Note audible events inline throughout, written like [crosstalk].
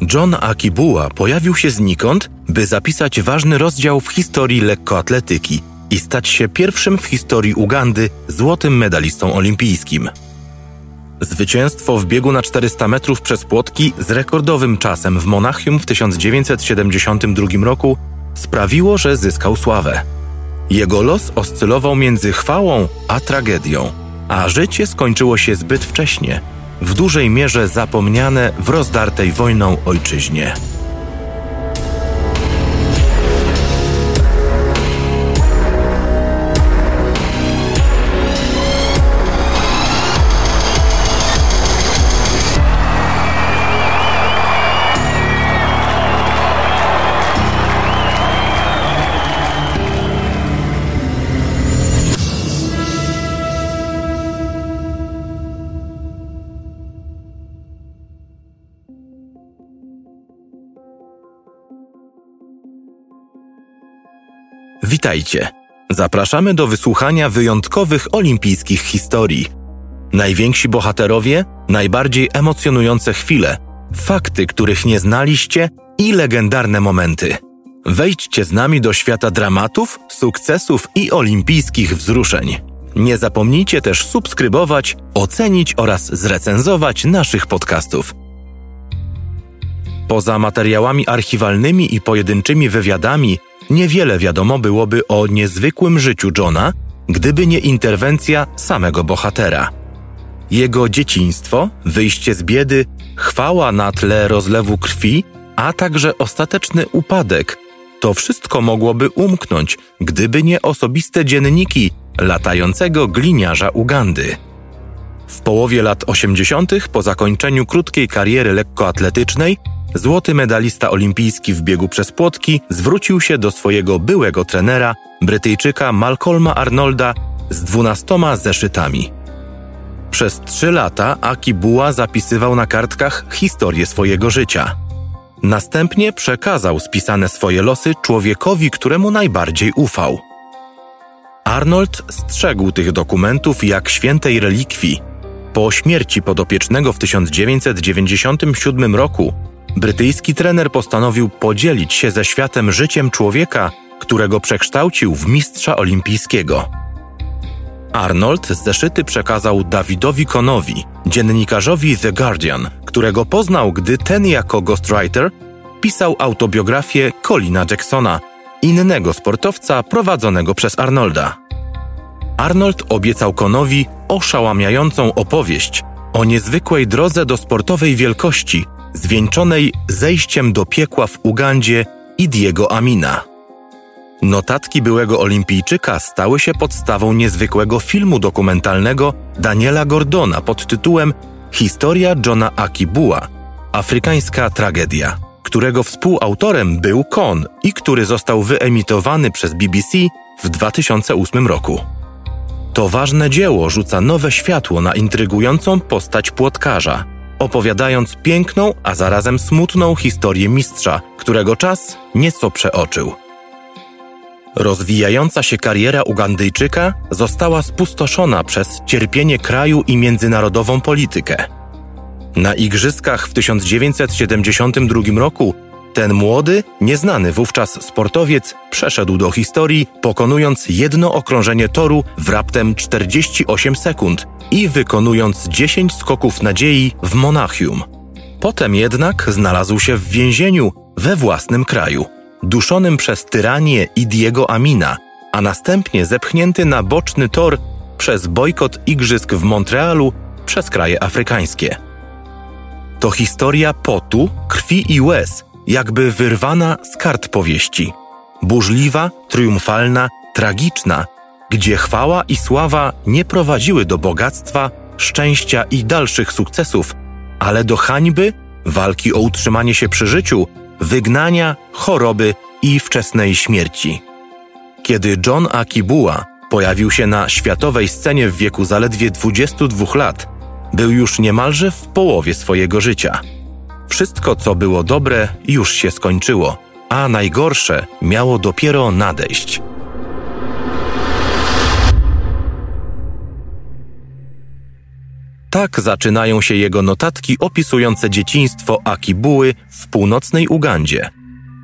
John Akibuła pojawił się znikąd, by zapisać ważny rozdział w historii lekkoatletyki i stać się pierwszym w historii Ugandy złotym medalistą olimpijskim. Zwycięstwo w biegu na 400 metrów przez płotki z rekordowym czasem w Monachium w 1972 roku sprawiło, że zyskał sławę. Jego los oscylował między chwałą a tragedią, a życie skończyło się zbyt wcześnie, w dużej mierze zapomniane w rozdartej wojną ojczyźnie. Witajcie. Zapraszamy do wysłuchania wyjątkowych olimpijskich historii. Najwięksi bohaterowie, najbardziej emocjonujące chwile, fakty, których nie znaliście i legendarne momenty. Wejdźcie z nami do świata dramatów, sukcesów i olimpijskich wzruszeń. Nie zapomnijcie też subskrybować, ocenić oraz zrecenzować naszych podcastów. Poza materiałami archiwalnymi i pojedynczymi wywiadami, niewiele wiadomo byłoby o niezwykłym życiu Johna, gdyby nie interwencja samego bohatera. Jego dzieciństwo, wyjście z biedy, chwała na tle rozlewu krwi, a także ostateczny upadek to wszystko mogłoby umknąć, gdyby nie osobiste dzienniki latającego gliniarza Ugandy. W połowie lat 80., po zakończeniu krótkiej kariery lekkoatletycznej, Złoty medalista olimpijski w biegu przez płotki zwrócił się do swojego byłego trenera, Brytyjczyka Malcolma Arnolda, z dwunastoma zeszytami. Przez trzy lata Aki Buła zapisywał na kartkach historię swojego życia. Następnie przekazał spisane swoje losy człowiekowi, któremu najbardziej ufał. Arnold strzegł tych dokumentów jak świętej relikwii. Po śmierci podopiecznego w 1997 roku brytyjski trener postanowił podzielić się ze światem życiem człowieka, którego przekształcił w mistrza olimpijskiego. Arnold zeszyty przekazał Dawidowi Konowi, dziennikarzowi The Guardian, którego poznał, gdy ten jako ghostwriter pisał autobiografię Colina Jacksona, innego sportowca prowadzonego przez Arnolda. Arnold obiecał Konowi oszałamiającą opowieść o niezwykłej drodze do sportowej wielkości, zwieńczonej zejściem do piekła w Ugandzie Idiego Amina. Notatki byłego olimpijczyka stały się podstawą niezwykłego filmu dokumentalnego Daniela Gordona pod tytułem Historia Johna Akibua Afrykańska tragedia, którego współautorem był Kon i który został wyemitowany przez BBC w 2008 roku. To ważne dzieło rzuca nowe światło na intrygującą postać płotkarza – opowiadając piękną, a zarazem smutną historię mistrza, którego czas nieco przeoczył. Rozwijająca się kariera Ugandyjczyka została spustoszona przez cierpienie kraju i międzynarodową politykę. Na igrzyskach w 1972 roku ten młody, nieznany wówczas sportowiec przeszedł do historii, pokonując jedno okrążenie toru w raptem 48 sekund i wykonując 10 skoków nadziei w Monachium. Potem jednak znalazł się w więzieniu we własnym kraju, duszonym przez tyranię Idiego Amina, a następnie zepchnięty na boczny tor przez bojkot igrzysk w Montrealu przez kraje afrykańskie. To historia potu, krwi i łez, jakby wyrwana z kart powieści. Burzliwa, triumfalna, tragiczna, gdzie chwała i sława nie prowadziły do bogactwa, szczęścia i dalszych sukcesów, ale do hańby, walki o utrzymanie się przy życiu, wygnania, choroby i wczesnej śmierci. Kiedy John Akibuła pojawił się na światowej scenie w wieku zaledwie 22 lat, był już niemalże w połowie swojego życia. Wszystko, co było dobre, już się skończyło, a najgorsze miało dopiero nadejść. Tak zaczynają się jego notatki opisujące dzieciństwo Akibuły w północnej Ugandzie.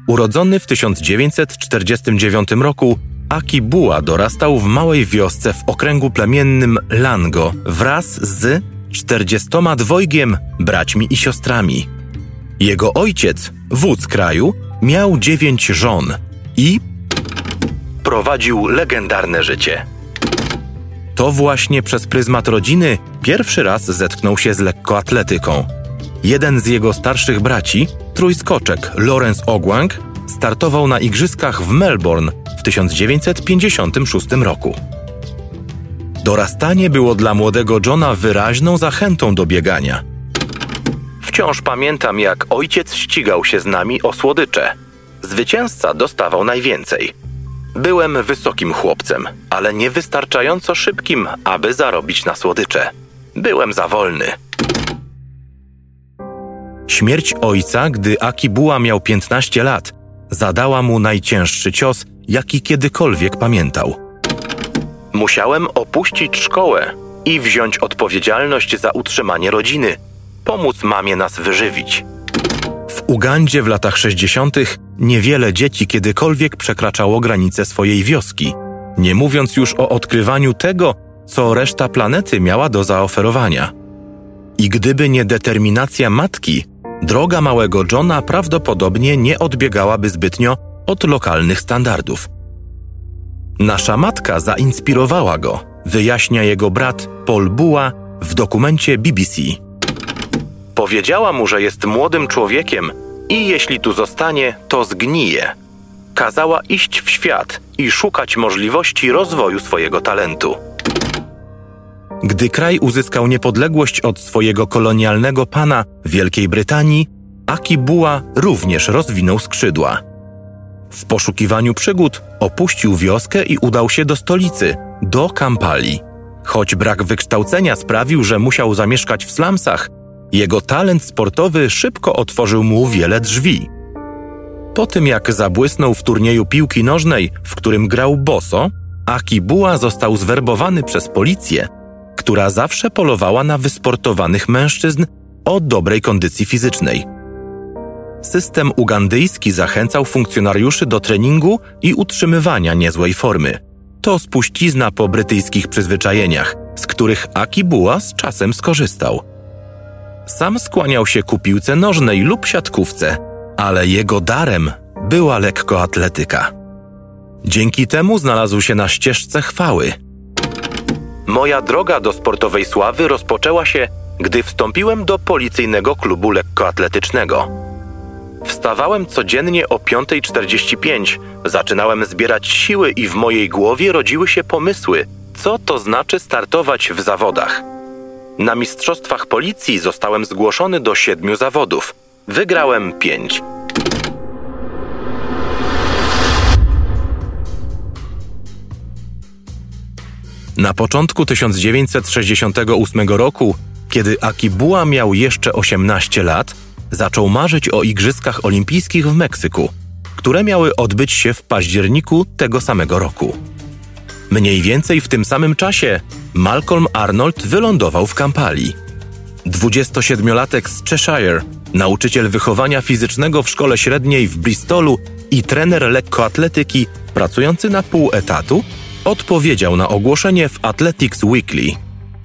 Urodzony w 1949 roku, Akibuła dorastał w małej wiosce w okręgu plemiennym Lango wraz z 42 braćmi i siostrami. Jego ojciec, wódz kraju, miał dziewięć żon i prowadził legendarne życie. To właśnie przez pryzmat rodziny pierwszy raz zetknął się z lekkoatletyką. Jeden z jego starszych braci, trójskoczek Lawrence Ogwang, startował na igrzyskach w Melbourne w 1956 roku. Dorastanie było dla młodego Johna wyraźną zachętą do biegania. Wciąż pamiętam, jak ojciec ścigał się z nami o słodycze. Zwycięzca dostawał najwięcej. Byłem wysokim chłopcem, ale niewystarczająco szybkim, aby zarobić na słodycze. Byłem za wolny. Śmierć ojca, gdy Akibuła miał 15 lat, zadała mu najcięższy cios, jaki kiedykolwiek pamiętał. Musiałem opuścić szkołę i wziąć odpowiedzialność za utrzymanie rodziny, pomóc mamie nas wyżywić. W Ugandzie w latach 60. niewiele dzieci kiedykolwiek przekraczało granice swojej wioski, nie mówiąc już o odkrywaniu tego, co reszta planety miała do zaoferowania. I gdyby nie determinacja matki, droga małego Johna prawdopodobnie nie odbiegałaby zbytnio od lokalnych standardów. Nasza matka zainspirowała go, wyjaśnia jego brat Paul Buła w dokumencie BBC. Powiedziała mu, że jest młodym człowiekiem i jeśli tu zostanie, to zgnije. Kazała iść w świat i szukać możliwości rozwoju swojego talentu. Gdy kraj uzyskał niepodległość od swojego kolonialnego pana Wielkiej Brytanii, Akibuła również rozwinął skrzydła. W poszukiwaniu przygód opuścił wioskę i udał się do stolicy, do Kampali. Choć brak wykształcenia sprawił, że musiał zamieszkać w slumsach, jego talent sportowy szybko otworzył mu wiele drzwi. Po tym jak zabłysnął w turnieju piłki nożnej, w którym grał boso, Akibuła został zwerbowany przez policję, która zawsze polowała na wysportowanych mężczyzn o dobrej kondycji fizycznej. System ugandyjski zachęcał funkcjonariuszy do treningu i utrzymywania niezłej formy. To spuścizna po brytyjskich przyzwyczajeniach, z których Akibuła z czasem skorzystał. Sam skłaniał się ku piłce nożnej lub siatkówce, ale jego darem była lekkoatletyka. Dzięki temu znalazł się na ścieżce chwały. Moja droga do sportowej sławy rozpoczęła się, gdy wstąpiłem do policyjnego klubu lekkoatletycznego. Wstawałem codziennie o 5.45, zaczynałem zbierać siły i w mojej głowie rodziły się pomysły, co to znaczy startować w zawodach. Na mistrzostwach policji zostałem zgłoszony do siedmiu zawodów. Wygrałem pięć. Na początku 1968 roku, kiedy Akibuła miał jeszcze 18 lat, zaczął marzyć o Igrzyskach Olimpijskich w Meksyku, które miały odbyć się w październiku tego samego roku. Mniej więcej w tym samym czasie Malcolm Arnold wylądował w Kampali. 27-latek z Cheshire, nauczyciel wychowania fizycznego w szkole średniej w Bristolu i trener lekkoatletyki pracujący na pół etatu, odpowiedział na ogłoszenie w Athletics Weekly.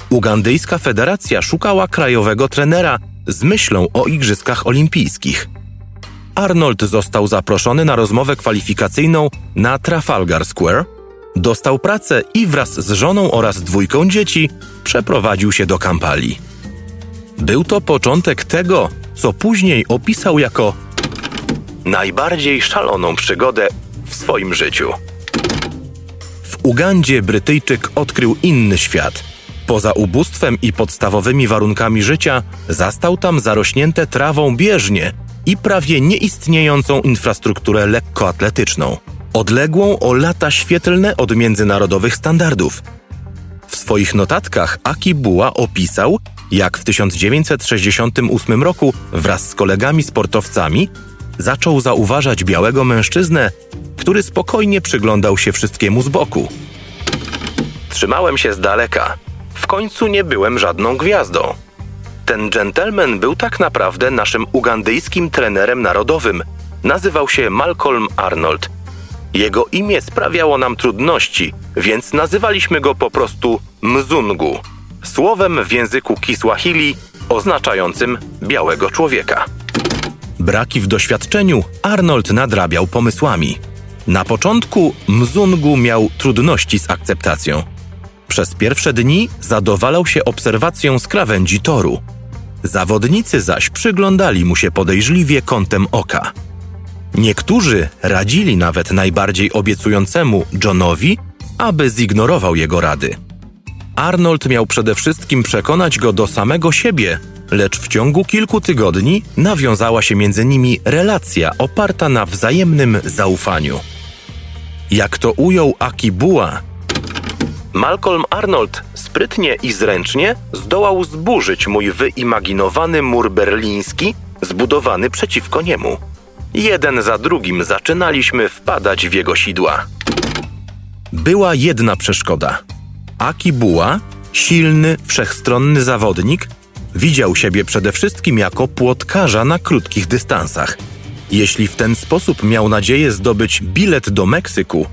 Ugandyjska federacja szukała krajowego trenera z myślą o Igrzyskach Olimpijskich. Arnold został zaproszony na rozmowę kwalifikacyjną na Trafalgar Square – dostał pracę i wraz z żoną oraz dwójką dzieci przeprowadził się do Kampali. Był to początek tego, co później opisał jako najbardziej szaloną przygodę w swoim życiu. W Ugandzie Brytyjczyk odkrył inny świat. Poza ubóstwem i podstawowymi warunkami życia, zastał tam zarośnięte trawą bieżnie i prawie nieistniejącą infrastrukturę lekkoatletyczną odległą o lata świetlne od międzynarodowych standardów. W swoich notatkach Aki Buła opisał, jak w 1968 roku wraz z kolegami sportowcami zaczął zauważać białego mężczyznę, który spokojnie przyglądał się wszystkiemu z boku. Trzymałem się z daleka. W końcu nie byłem żadną gwiazdą. Ten gentleman był tak naprawdę naszym ugandyjskim trenerem narodowym. Nazywał się Malcolm Arnold. Jego imię sprawiało nam trudności, więc nazywaliśmy go po prostu Mzungu, słowem w języku Kiswahili oznaczającym białego człowieka. Braki w doświadczeniu Arnold nadrabiał pomysłami. Na początku Mzungu miał trudności z akceptacją. Przez pierwsze dni zadowalał się obserwacją z krawędzi toru. Zawodnicy zaś przyglądali mu się podejrzliwie kątem oka. Niektórzy radzili nawet najbardziej obiecującemu Johnowi, aby zignorował jego rady. Arnold miał przede wszystkim przekonać go do samego siebie, lecz w ciągu kilku tygodni nawiązała się między nimi relacja oparta na wzajemnym zaufaniu. Jak to ujął Akibua, Malcolm Arnold sprytnie i zręcznie zdołał zburzyć mój wyimaginowany mur berliński zbudowany przeciwko niemu. Jeden za drugim zaczynaliśmy wpadać w jego sidła. Była jedna przeszkoda. Akibuła, silny, wszechstronny zawodnik, widział siebie przede wszystkim jako płotkarza na krótkich dystansach. Jeśli w ten sposób miał nadzieję zdobyć bilet do Meksyku,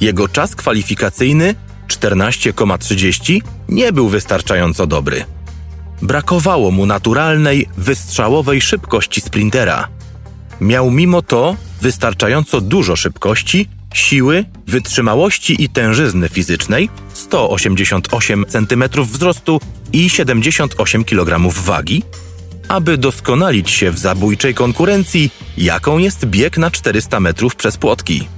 jego czas kwalifikacyjny 14,30 nie był wystarczająco dobry. Brakowało mu naturalnej, wystrzałowej szybkości sprintera. Miał mimo to wystarczająco dużo szybkości, siły, wytrzymałości i tężyzny fizycznej 188 cm wzrostu i 78 kg wagi, aby doskonalić się w zabójczej konkurencji, jaką jest bieg na 400 metrów przez płotki.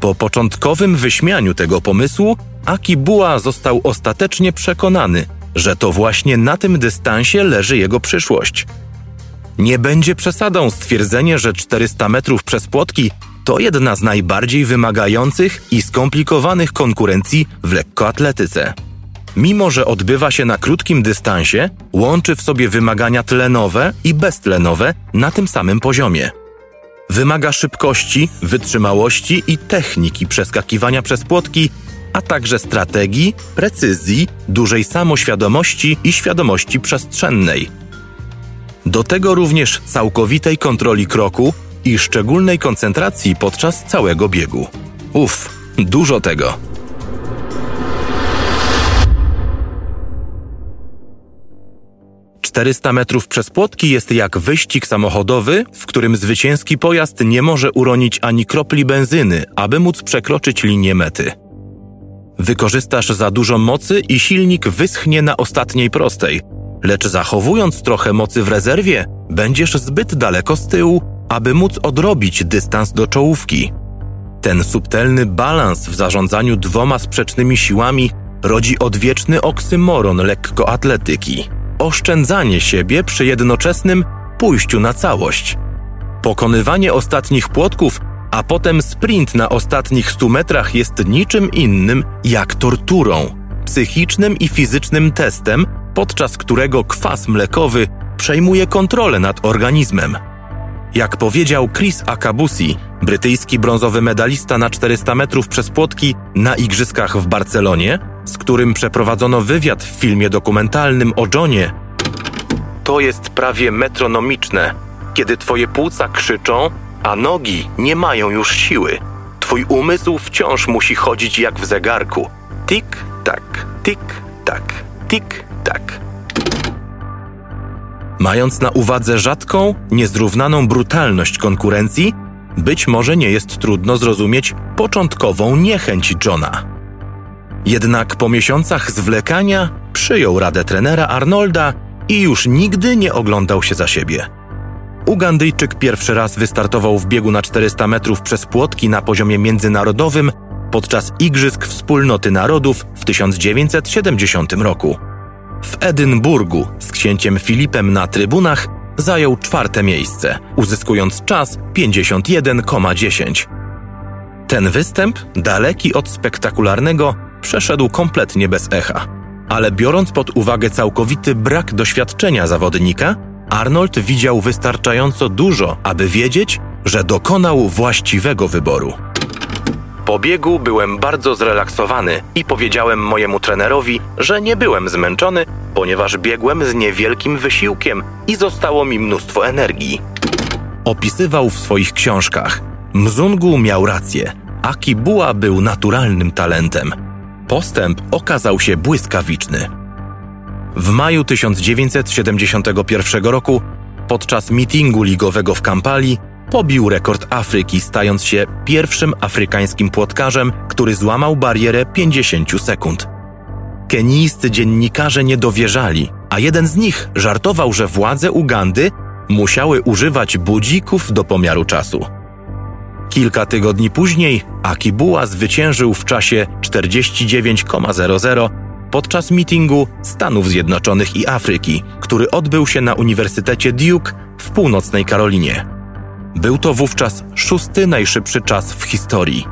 Po początkowym wyśmianiu tego pomysłu, Akibua został ostatecznie przekonany, że to właśnie na tym dystansie leży jego przyszłość. Nie będzie przesadą stwierdzenie, że 400 metrów przez płotki to jedna z najbardziej wymagających i skomplikowanych konkurencji w lekkoatletyce. Mimo, że odbywa się na krótkim dystansie, łączy w sobie wymagania tlenowe i beztlenowe na tym samym poziomie. Wymaga szybkości, wytrzymałości i techniki przeskakiwania przez płotki, a także strategii, precyzji, dużej samoświadomości i świadomości przestrzennej. Do tego również całkowitej kontroli kroku i szczególnej koncentracji podczas całego biegu. Uff, dużo tego. Czterysta metrów przez płotki jest jak wyścig samochodowy, w którym zwycięski pojazd nie może uronić ani kropli benzyny, aby móc przekroczyć linię mety. Wykorzystasz za dużo mocy i silnik wyschnie na ostatniej prostej, lecz zachowując trochę mocy w rezerwie, będziesz zbyt daleko z tyłu, aby móc odrobić dystans do czołówki. Ten subtelny balans w zarządzaniu dwoma sprzecznymi siłami rodzi odwieczny oksymoron lekkoatletyki. Oszczędzanie siebie przy jednoczesnym pójściu na całość. Pokonywanie ostatnich płotków, a potem sprint na ostatnich stu metrach jest niczym innym jak torturą, psychicznym i fizycznym testem, podczas którego kwas mlekowy przejmuje kontrolę nad organizmem. Jak powiedział Chris Akabusi, brytyjski brązowy medalista na 400 metrów przez płotki na Igrzyskach w Barcelonie, z którym przeprowadzono wywiad w filmie dokumentalnym o Johnie, to jest prawie metronomiczne, kiedy twoje płuca krzyczą, a nogi nie mają już siły. Twój umysł wciąż musi chodzić jak w zegarku. Tik, tak, tik, tak, tik, tak. Mając na uwadze rzadką, niezrównaną brutalność konkurencji, być może nie jest trudno zrozumieć początkową niechęć Johna. Jednak po miesiącach zwlekania przyjął radę trenera Arnolda i już nigdy nie oglądał się za siebie. Ugandyjczyk pierwszy raz wystartował w biegu na 400 metrów przez płotki na poziomie międzynarodowym podczas Igrzysk Wspólnoty Narodów w 1970 roku. W Edynburgu z księciem Filipem na trybunach zajął czwarte miejsce, uzyskując czas 51,10. Ten występ, daleki od spektakularnego, przeszedł kompletnie bez echa. Ale biorąc pod uwagę całkowity brak doświadczenia zawodnika, Arnold widział wystarczająco dużo, aby wiedzieć, że dokonał właściwego wyboru. Po biegu byłem bardzo zrelaksowany i powiedziałem mojemu trenerowi, że nie byłem zmęczony, ponieważ biegłem z niewielkim wysiłkiem i zostało mi mnóstwo energii. Opisywał w swoich książkach. Mzungu miał rację. Akibuła był naturalnym talentem. Postęp okazał się błyskawiczny. W maju 1971 roku, podczas mitingu ligowego w Kampali, pobił rekord Afryki, stając się pierwszym afrykańskim płotkarzem, który złamał barierę 50 sekund. Kenijscy dziennikarze nie dowierzali, a jeden z nich żartował, że władze Ugandy musiały używać budzików do pomiaru czasu. Kilka tygodni później Akibuła zwyciężył w czasie 49,00 podczas mitingu Stanów Zjednoczonych i Afryki, który odbył się na Uniwersytecie Duke w północnej Karolinie. Był to wówczas szósty najszybszy czas w historii.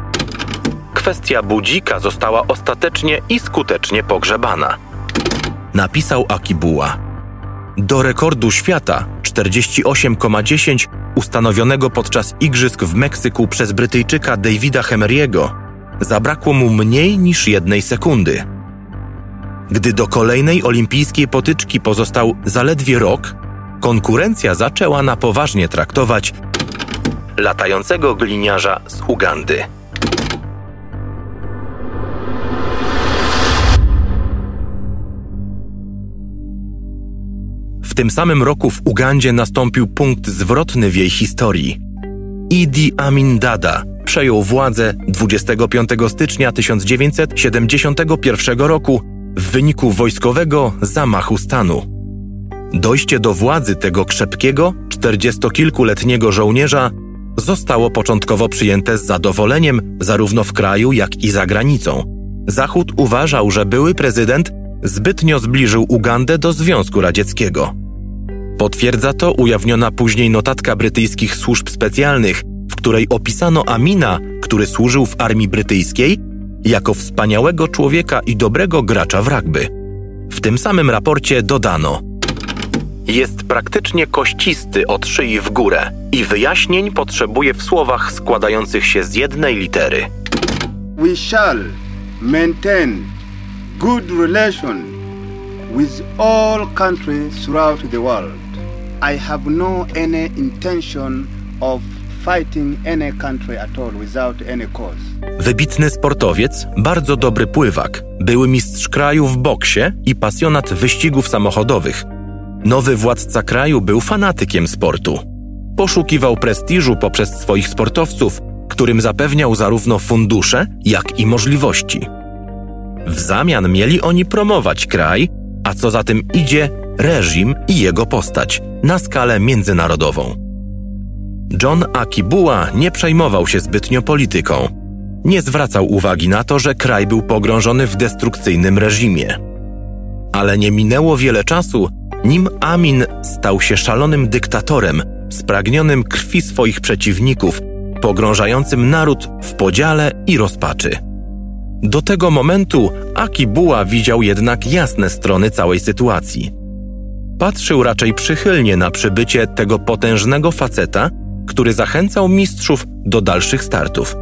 Kwestia budzika została ostatecznie i skutecznie pogrzebana. Napisał Akibuła. Do rekordu świata 48,10 ustanowionego podczas igrzysk w Meksyku przez Brytyjczyka Davida Hemeriego zabrakło mu mniej niż jednej sekundy. Gdy do kolejnej olimpijskiej potyczki pozostał zaledwie rok, konkurencja zaczęła na poważnie traktować latającego gliniarza z Ugandy. W tym samym roku w Ugandzie nastąpił punkt zwrotny w jej historii. Idi Amin Dada przejął władzę 25 stycznia 1971 roku w wyniku wojskowego zamachu stanu. Dojście do władzy tego krzepkiego, czterdziestokilkuletniego żołnierza zostało początkowo przyjęte z zadowoleniem zarówno w kraju, jak i za granicą. Zachód uważał, że były prezydent zbytnio zbliżył Ugandę do Związku Radzieckiego. Potwierdza to ujawniona później notatka brytyjskich służb specjalnych, w której opisano Amina, który służył w armii brytyjskiej, jako wspaniałego człowieka i dobrego gracza w rugby. W tym samym raporcie dodano: Jest praktycznie kościsty od szyi w górę i wyjaśnień potrzebuje w słowach składających się z jednej litery. We shall maintain good relation with all countries throughout the world. I have no any intention of fighting any country at all without any cause. Wybitny sportowiec, bardzo dobry pływak, były mistrz kraju w boksie i pasjonat wyścigów samochodowych. Nowy władca kraju był fanatykiem sportu. Poszukiwał prestiżu poprzez swoich sportowców, którym zapewniał zarówno fundusze, jak i możliwości. W zamian mieli oni promować kraj, a co za tym idzie, reżim i jego postać na skalę międzynarodową. John Akibuła nie przejmował się zbytnio polityką. Nie zwracał uwagi na to, że kraj był pogrążony w destrukcyjnym reżimie. Ale nie minęło wiele czasu, nim Amin stał się szalonym dyktatorem, spragnionym krwi swoich przeciwników, pogrążającym naród w podziale i rozpaczy. Do tego momentu Akibuła widział jednak jasne strony całej sytuacji. Patrzył raczej przychylnie na przybycie tego potężnego faceta, który zachęcał mistrzów do dalszych startów.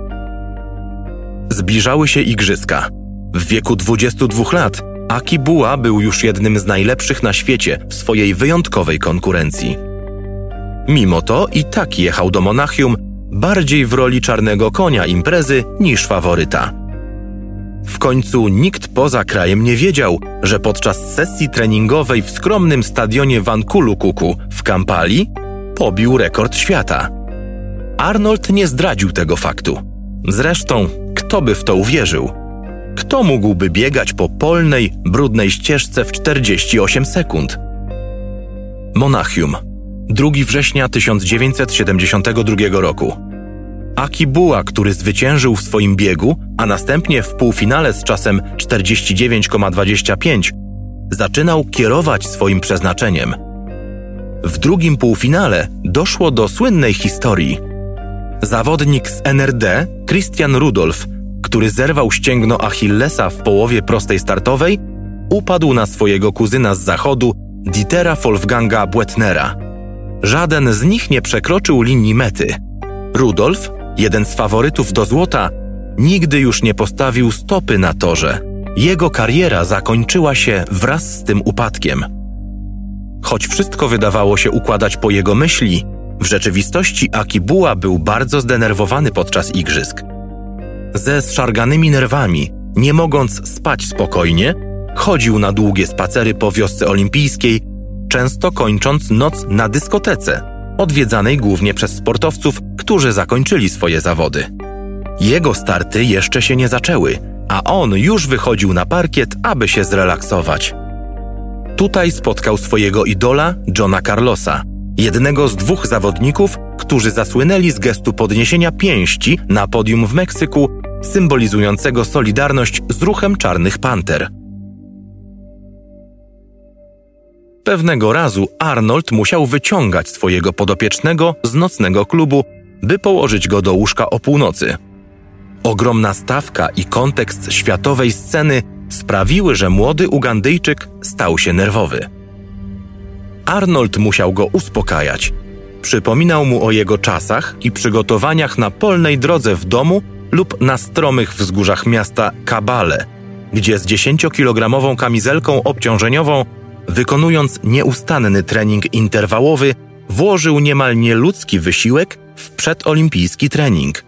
Zbliżały się igrzyska. W wieku 22 lat Akibuła był już jednym z najlepszych na świecie w swojej wyjątkowej konkurencji. Mimo to i tak jechał do Monachium bardziej w roli czarnego konia imprezy niż faworyta. W końcu nikt poza krajem nie wiedział, że podczas sesji treningowej w skromnym stadionie Wankulukuku w Kampali pobił rekord świata. Arnold nie zdradził tego faktu. Zresztą, kto by w to uwierzył? Kto mógłby biegać po polnej, brudnej ścieżce w 48 sekund? Monachium, 2 września 1972 roku. Akibuła, który zwyciężył w swoim biegu, a następnie w półfinale z czasem 49,25, zaczynał kierować swoim przeznaczeniem. W drugim półfinale doszło do słynnej historii. Zawodnik z NRD, Christian Rudolf, który zerwał ścięgno Achillesa w połowie prostej startowej, upadł na swojego kuzyna z zachodu, Dietera Wolfganga Błetnera. Żaden z nich nie przekroczył linii mety. Rudolf jeden z faworytów do złota, nigdy już nie postawił stopy na torze. Jego kariera zakończyła się wraz z tym upadkiem. Choć wszystko wydawało się układać po jego myśli, w rzeczywistości Akibuła był bardzo zdenerwowany podczas igrzysk. Ze zszarganymi nerwami, nie mogąc spać spokojnie, chodził na długie spacery po wiosce olimpijskiej, często kończąc noc na dyskotece, odwiedzanej głównie przez sportowców, którzy zakończyli swoje zawody. Jego starty jeszcze się nie zaczęły, a on już wychodził na parkiet, aby się zrelaksować. Tutaj spotkał swojego idola, Johna Carlosa, jednego z dwóch zawodników, którzy zasłynęli z gestu podniesienia pięści na podium w Meksyku, symbolizującego solidarność z ruchem Czarnych Panter. Pewnego razu Arnold musiał wyciągać swojego podopiecznego z nocnego klubu, by położyć go do łóżka o północy. Ogromna stawka i kontekst światowej sceny sprawiły, że młody Ugandyjczyk stał się nerwowy. Arnold musiał go uspokajać. Przypominał mu o jego czasach i przygotowaniach na polnej drodze w domu lub na stromych wzgórzach miasta Kabale, gdzie z 10-kilogramową kamizelką obciążeniową, wykonując nieustanny trening interwałowy, włożył niemal nieludzki wysiłek w przedolimpijski trening.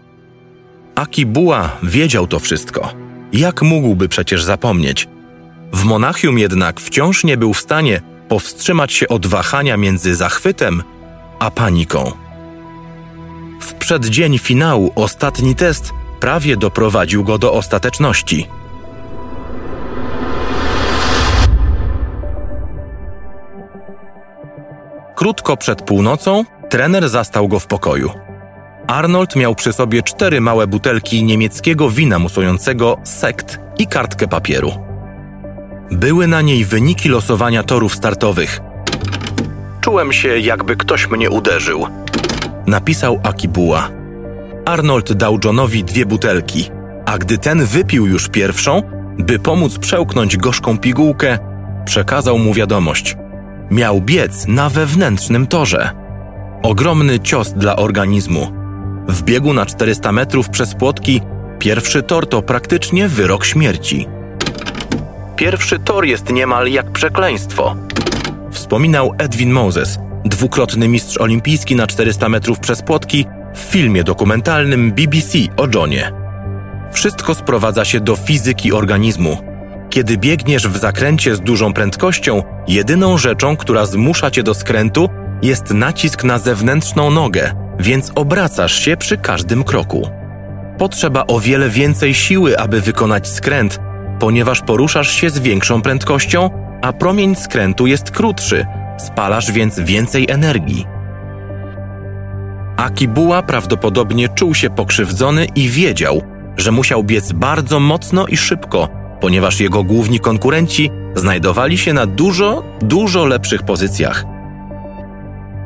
Akibuła wiedział to wszystko. Jak mógłby przecież zapomnieć? W Monachium jednak wciąż nie był w stanie powstrzymać się od wahania między zachwytem a paniką. W przeddzień finału ostatni test prawie doprowadził go do ostateczności. Krótko przed północą trener zastał go w pokoju. Arnold miał przy sobie cztery małe butelki niemieckiego wina musującego sekt i kartkę papieru. Były na niej wyniki losowania torów startowych. Czułem się, jakby ktoś mnie uderzył. Napisał Akibuła. Arnold dał Johnowi dwie butelki, a gdy ten wypił już pierwszą, by pomóc przełknąć gorzką pigułkę, przekazał mu wiadomość. Miał biec na wewnętrznym torze. Ogromny cios dla organizmu. W biegu na 400 metrów przez płotki pierwszy tor to praktycznie wyrok śmierci. Pierwszy tor jest niemal jak przekleństwo. Wspominał Edwin Moses, dwukrotny mistrz olimpijski na 400 metrów przez płotki w filmie dokumentalnym BBC o Johnie. Wszystko sprowadza się do fizyki organizmu. Kiedy biegniesz w zakręcie z dużą prędkością, jedyną rzeczą, która zmusza cię do skrętu, jest nacisk na zewnętrzną nogę, więc obracasz się przy każdym kroku. Potrzeba o wiele więcej siły, aby wykonać skręt, ponieważ poruszasz się z większą prędkością, a promień skrętu jest krótszy, spalasz więc więcej energii. Akibuła prawdopodobnie czuł się pokrzywdzony i wiedział, że musiał biec bardzo mocno i szybko, ponieważ jego główni konkurenci znajdowali się na dużo, dużo lepszych pozycjach.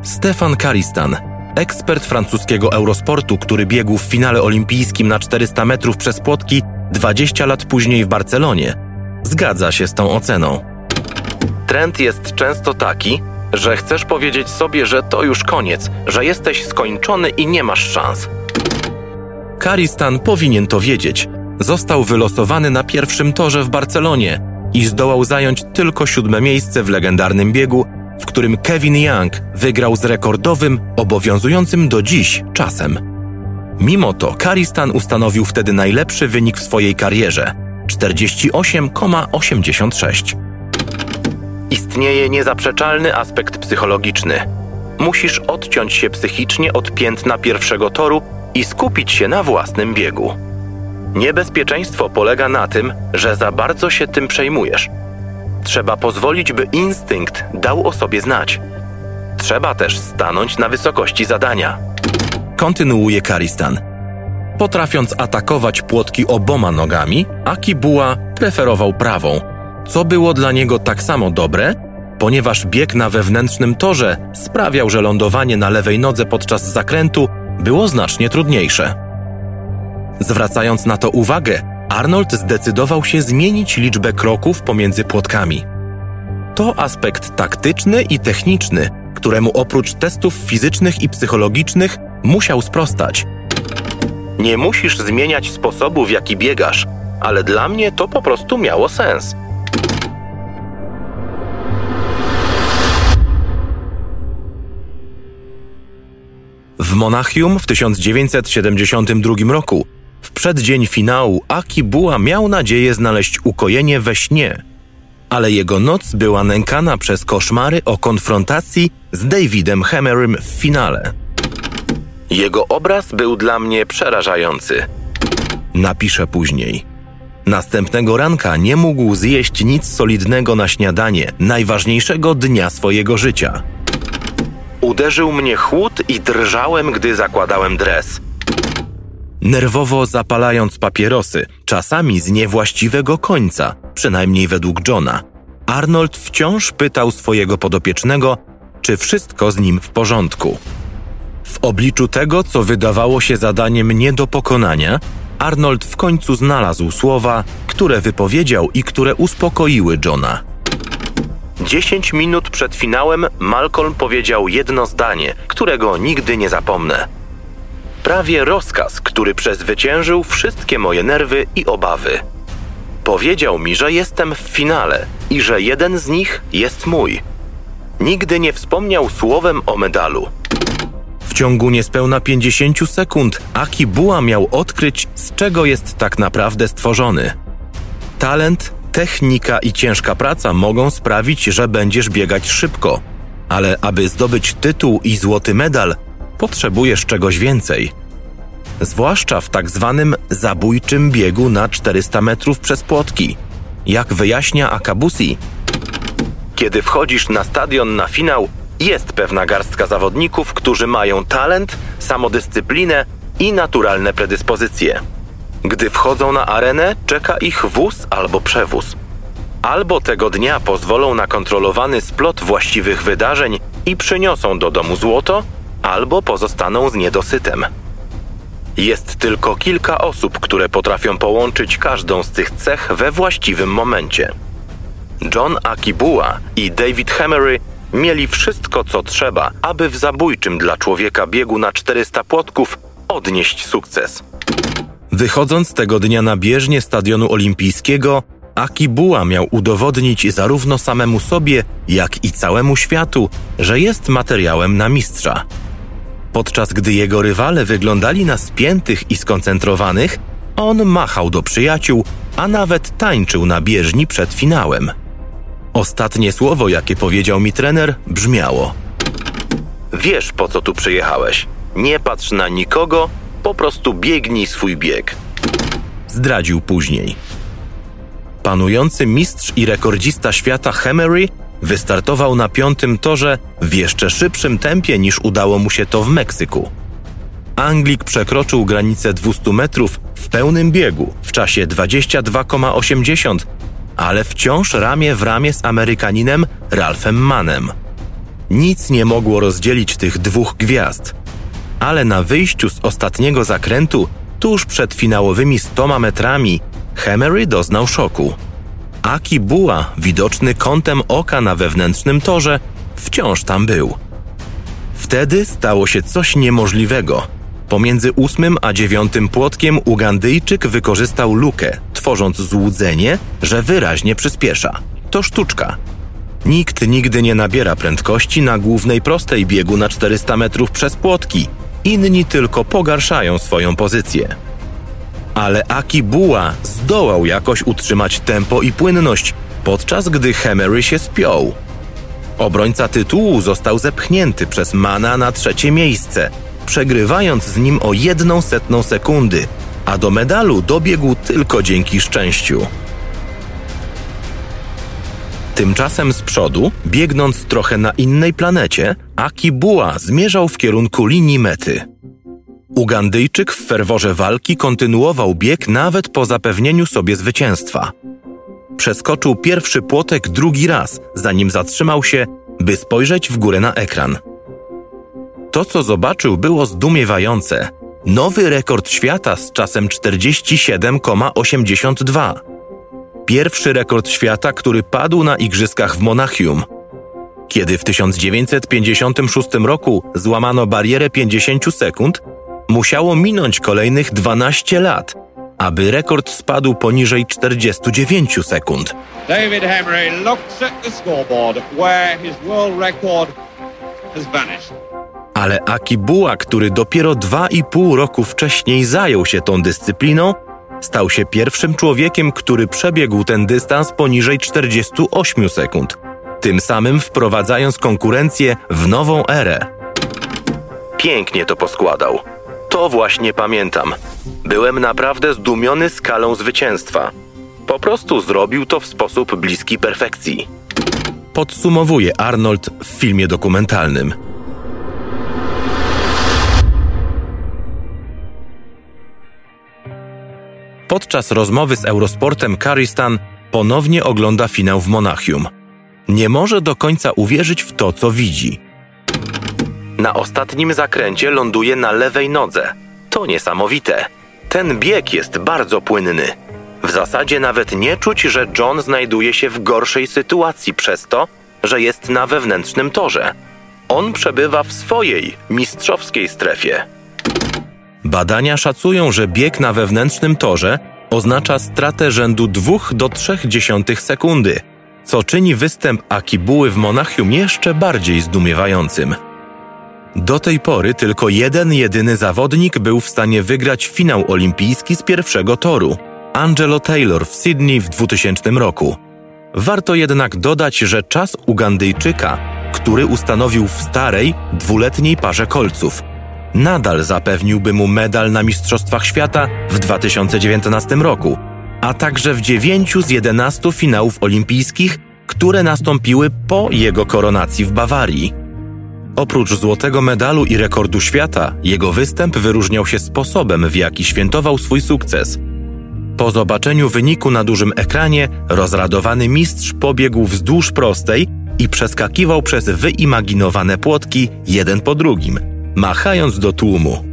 Stefan Karistan, ekspert francuskiego Eurosportu, który biegł w finale olimpijskim na 400 metrów przez płotki 20 lat później w Barcelonie, zgadza się z tą oceną. Trend jest często taki, że chcesz powiedzieć sobie, że to już koniec, że jesteś skończony i nie masz szans. Karistan powinien to wiedzieć. Został wylosowany na pierwszym torze w Barcelonie i zdołał zająć tylko siódme miejsce w legendarnym biegu, w którym Kevin Young wygrał z rekordowym, obowiązującym do dziś czasem. Mimo to Karistan ustanowił wtedy najlepszy wynik w swojej karierze 48,86. Istnieje niezaprzeczalny aspekt psychologiczny. Musisz odciąć się psychicznie od piętna pierwszego toru i skupić się na własnym biegu. Niebezpieczeństwo polega na tym, że za bardzo się tym przejmujesz. Trzeba pozwolić, by instynkt dał o sobie znać. Trzeba też stanąć na wysokości zadania. Kontynuuje Karistan. Potrafiąc atakować płotki oboma nogami, Akibuła preferował prawą, co było dla niego tak samo dobre, ponieważ bieg na wewnętrznym torze sprawiał, że lądowanie na lewej nodze podczas zakrętu było znacznie trudniejsze. Zwracając na to uwagę, Arnold zdecydował się zmienić liczbę kroków pomiędzy płotkami. To aspekt taktyczny i techniczny, któremu oprócz testów fizycznych i psychologicznych musiał sprostać. Nie musisz zmieniać sposobu, w jaki biegasz, ale dla mnie to po prostu miało sens. W Monachium w 1972 roku, w przeddzień finału, Aki Bua miał nadzieję znaleźć ukojenie we śnie. Ale jego noc była nękana przez koszmary o konfrontacji z Davidem Hammerem w finale. Jego obraz był dla mnie przerażający. Napiszę później. Następnego ranka nie mógł zjeść nic solidnego na śniadanie, najważniejszego dnia swojego życia. Uderzył mnie chłód i drżałem, gdy zakładałem dres. Nerwowo zapalając papierosy, czasami z niewłaściwego końca, przynajmniej według Johna, Arnold wciąż pytał swojego podopiecznego, czy wszystko z nim w porządku. W obliczu tego, co wydawało się zadaniem nie do pokonania, Arnold w końcu znalazł słowa, które wypowiedział i które uspokoiły Johna. Dziesięć minut przed finałem Malcolm powiedział jedno zdanie, którego nigdy nie zapomnę. Prawie rozkaz, który przezwyciężył wszystkie moje nerwy i obawy. Powiedział mi, że jestem w finale i że jeden z nich jest mój. Nigdy nie wspomniał słowem o medalu. W ciągu niespełna 50 sekund Aki Bua miał odkryć, z czego jest tak naprawdę stworzony. Talent, technika i ciężka praca mogą sprawić, że będziesz biegać szybko, ale aby zdobyć tytuł i złoty medal, potrzebujesz czegoś więcej. Zwłaszcza w tak zwanym zabójczym biegu na 400 metrów przez płotki. Jak wyjaśnia Akabusi, kiedy wchodzisz na stadion na finał, jest pewna garstka zawodników, którzy mają talent, samodyscyplinę i naturalne predyspozycje. Gdy wchodzą na arenę, czeka ich wóz albo przewóz. Albo tego dnia pozwolą na kontrolowany splot właściwych wydarzeń i przyniosą do domu złoto, albo pozostaną z niedosytem. Jest tylko kilka osób, które potrafią połączyć każdą z tych cech we właściwym momencie. John Akibua i David Hammery mieli wszystko, co trzeba, aby w zabójczym dla człowieka biegu na 400 płotków odnieść sukces. Wychodząc tego dnia na bieżnię stadionu olimpijskiego, Akibua miał udowodnić zarówno samemu sobie, jak i całemu światu, że jest materiałem na mistrza. Podczas gdy jego rywale wyglądali na spiętych i skoncentrowanych, on machał do przyjaciół, a nawet tańczył na bieżni przed finałem. Ostatnie słowo, jakie powiedział mi trener, brzmiało: Wiesz, po co tu przyjechałeś. Nie patrz na nikogo, po prostu biegnij swój bieg. Zdradził później. Panujący mistrz i rekordzista świata Hemery wystartował na piątym torze w jeszcze szybszym tempie niż udało mu się to w Meksyku. Anglik przekroczył granicę 200 metrów w pełnym biegu w czasie 22,80, ale wciąż ramię w ramię z Amerykaninem Ralphem Mannem. Nic nie mogło rozdzielić tych dwóch gwiazd, ale na wyjściu z ostatniego zakrętu, tuż przed finałowymi 100 metrami, Hemery doznał szoku. Aki Bua, widoczny kątem oka na wewnętrznym torze, wciąż tam był. Wtedy stało się coś niemożliwego. Pomiędzy ósmym a dziewiątym płotkiem Ugandyjczyk wykorzystał lukę, tworząc złudzenie, że wyraźnie przyspiesza. To sztuczka. Nikt nigdy nie nabiera prędkości na głównej prostej biegu na 400 metrów przez płotki. Inni tylko pogarszają swoją pozycję ale Aki Bua zdołał jakoś utrzymać tempo i płynność, podczas gdy Hemery się spiął. Obrońca tytułu został zepchnięty przez Mana na trzecie miejsce, przegrywając z nim o jedną setną sekundy, a do medalu dobiegł tylko dzięki szczęściu. Tymczasem z przodu, biegnąc trochę na innej planecie, Aki Bua zmierzał w kierunku linii mety. Ugandyjczyk w ferworze walki kontynuował bieg nawet po zapewnieniu sobie zwycięstwa. Przeskoczył pierwszy płotek drugi raz, zanim zatrzymał się, by spojrzeć w górę na ekran. To, co zobaczył, było zdumiewające. Nowy rekord świata z czasem 47,82. Pierwszy rekord świata, który padł na igrzyskach w Monachium. Kiedy w 1956 roku złamano barierę 50 sekund, musiało minąć kolejnych 12 lat, aby rekord spadł poniżej 49 sekund. David Henry looks at the scoreboard where his world record has vanished. Ale Akibuła, który dopiero dwa i pół roku wcześniej zajął się tą dyscypliną, stał się pierwszym człowiekiem, który przebiegł ten dystans poniżej 48 sekund, tym samym wprowadzając konkurencję w nową erę. Pięknie to poskładał. To właśnie pamiętam. Byłem naprawdę zdumiony skalą zwycięstwa. Po prostu zrobił to w sposób bliski perfekcji. Podsumowuje Arnold w filmie dokumentalnym. Podczas rozmowy z Eurosportem Karistan ponownie ogląda finał w Monachium. Nie może do końca uwierzyć w to, co widzi. Na ostatnim zakręcie ląduje na lewej nodze. To niesamowite. Ten bieg jest bardzo płynny. W zasadzie nawet nie czuć, że John znajduje się w gorszej sytuacji przez to, że jest na wewnętrznym torze. On przebywa w swojej, mistrzowskiej strefie. Badania szacują, że bieg na wewnętrznym torze oznacza stratę rzędu 2 do 0,3 sekundy, co czyni występ Akibuły w Monachium jeszcze bardziej zdumiewającym. Do tej pory tylko jeden jedyny zawodnik był w stanie wygrać finał olimpijski z pierwszego toru Angelo Taylor w Sydney w 2000 roku. Warto jednak dodać, że czas Ugandyjczyka, który ustanowił w starej, dwuletniej parze kolców, nadal zapewniłby mu medal na Mistrzostwach Świata w 2019 roku, a także w dziewięciu z 11 finałów olimpijskich, które nastąpiły po jego koronacji w Bawarii. Oprócz złotego medalu i rekordu świata, jego występ wyróżniał się sposobem, w jaki świętował swój sukces. Po zobaczeniu wyniku na dużym ekranie, rozradowany mistrz pobiegł wzdłuż prostej i przeskakiwał przez wyimaginowane płotki jeden po drugim, machając do tłumu.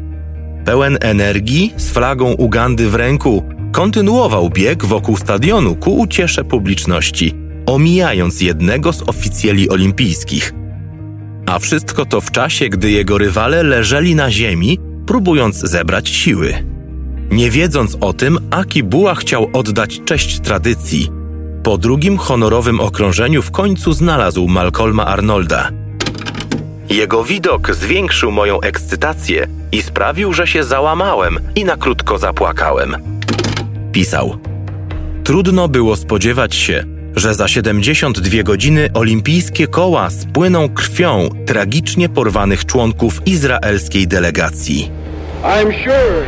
Pełen energii, z flagą Ugandy w ręku, kontynuował bieg wokół stadionu ku uciesze publiczności, omijając jednego z oficjeli olimpijskich – a wszystko to w czasie, gdy jego rywale leżeli na ziemi, próbując zebrać siły. Nie wiedząc o tym, Aki Buła chciał oddać cześć tradycji. Po drugim honorowym okrążeniu w końcu znalazł Malcolma Arnolda. Jego widok zwiększył moją ekscytację i sprawił, że się załamałem i na krótko zapłakałem. Pisał. Trudno było spodziewać się, że za 72 godziny olimpijskie koła spłyną krwią tragicznie porwanych członków izraelskiej delegacji. I'm sure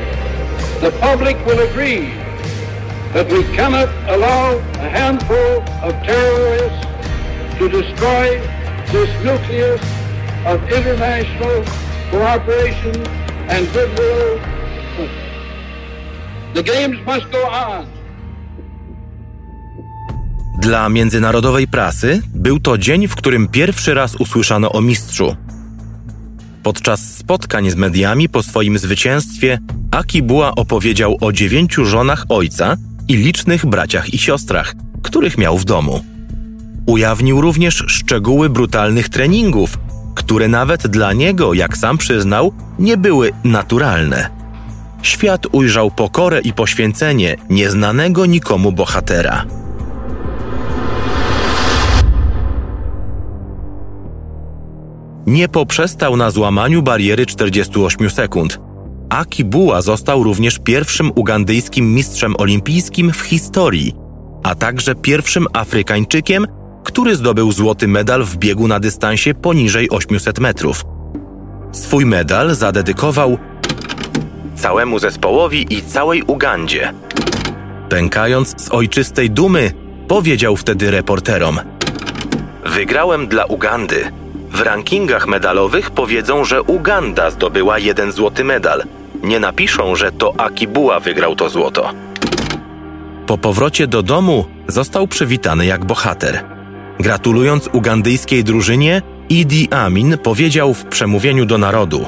the public will agree that we cannot allow a handful of terrorists to destroy this nucleus of international cooperation and goodwill. The games must go on. Dla międzynarodowej prasy był to dzień, w którym pierwszy raz usłyszano o mistrzu. Podczas spotkań z mediami po swoim zwycięstwie Aki Buła opowiedział o dziewięciu żonach ojca i licznych braciach i siostrach, których miał w domu. Ujawnił również szczegóły brutalnych treningów, które nawet dla niego, jak sam przyznał, nie były naturalne. Świat ujrzał pokorę i poświęcenie nieznanego nikomu bohatera. nie poprzestał na złamaniu bariery 48 sekund. Aki Buła został również pierwszym ugandyjskim mistrzem olimpijskim w historii, a także pierwszym Afrykańczykiem, który zdobył złoty medal w biegu na dystansie poniżej 800 metrów. Swój medal zadedykował całemu zespołowi i całej Ugandzie. Pękając z ojczystej dumy, powiedział wtedy reporterom: Wygrałem dla Ugandy w rankingach medalowych powiedzą, że Uganda zdobyła jeden złoty medal. Nie napiszą, że to Akibuła wygrał to złoto. Po powrocie do domu został przywitany jak bohater. Gratulując ugandyjskiej drużynie, Idi Amin powiedział w przemówieniu do narodu: